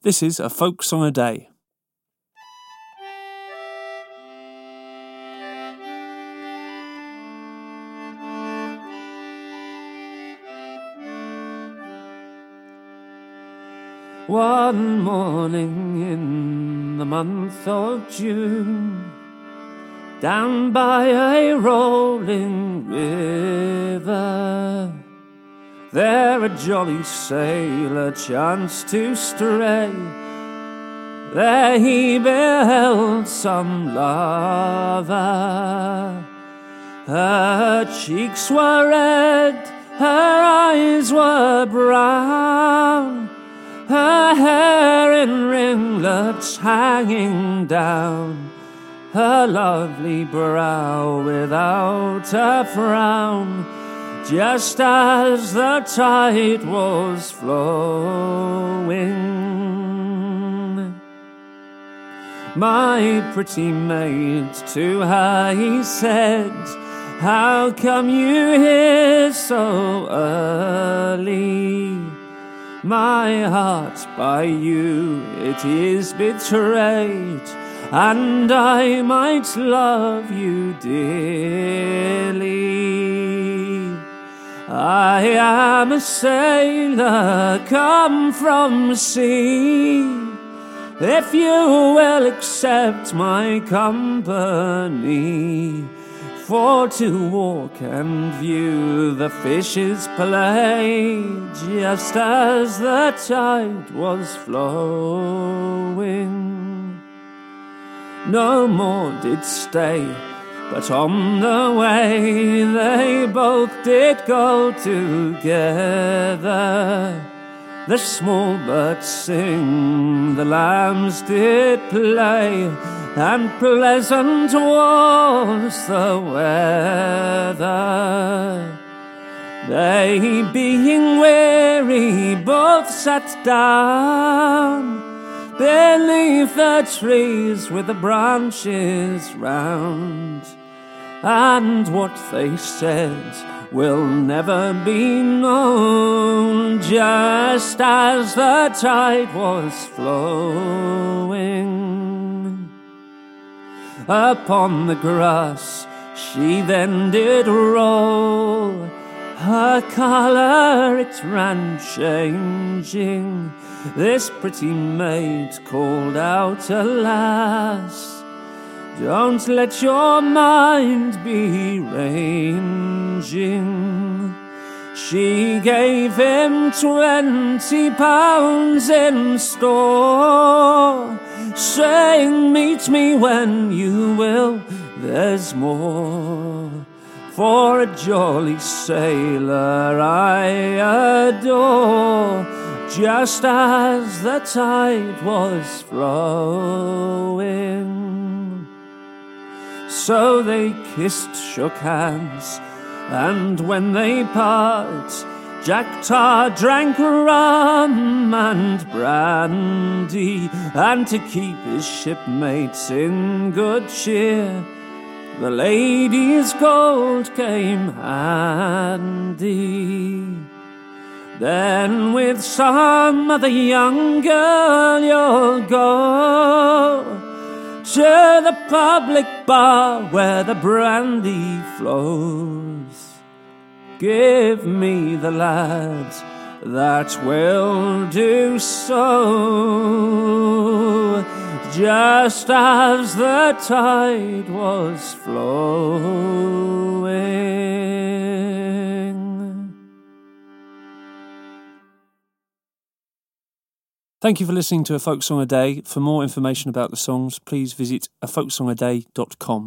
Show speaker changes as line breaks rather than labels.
This is a folk song a day. One morning in the month of June, down by a rolling river, there a jolly sailor chanced to stray. There he beheld some lover. Her cheeks were red, her eyes were brown her hair in ringlets hanging down, her lovely brow without a frown, just as the tide was flowing. My pretty maid, to her he said, How come you here so early? My heart by you it is betrayed, and I might love you dearly. I am a sailor come from sea. If you will accept my company, for to walk and view the fishes play, just as the tide was flowing. No more did stay, but on the way they both did go together. The small birds sing, the lambs did play, and pleasant was the weather. They, being weary, both sat down beneath the trees with the branches round, and what they said will never be known, just as the tide was flowing. Upon the grass she then did roll, her colour it ran changing. This pretty maid called out, Alas! Don't let your mind be ranging. She gave him twenty pounds in store, saying, Meet me when you will, there's more. For a jolly sailor I adore, just as the tide was flowing. So they kissed, shook hands, and when they part, Jack Tar drank rum and brandy, and to keep his shipmates in good cheer, the lady's gold came handy. Then with some other young girl you'll go to the public bar where the brandy flows. Give me the lads that will do so, just as the tide was flowing. Thank you for listening to A Folk Song a Day. For more information about the songs, please visit afolksongaday.com.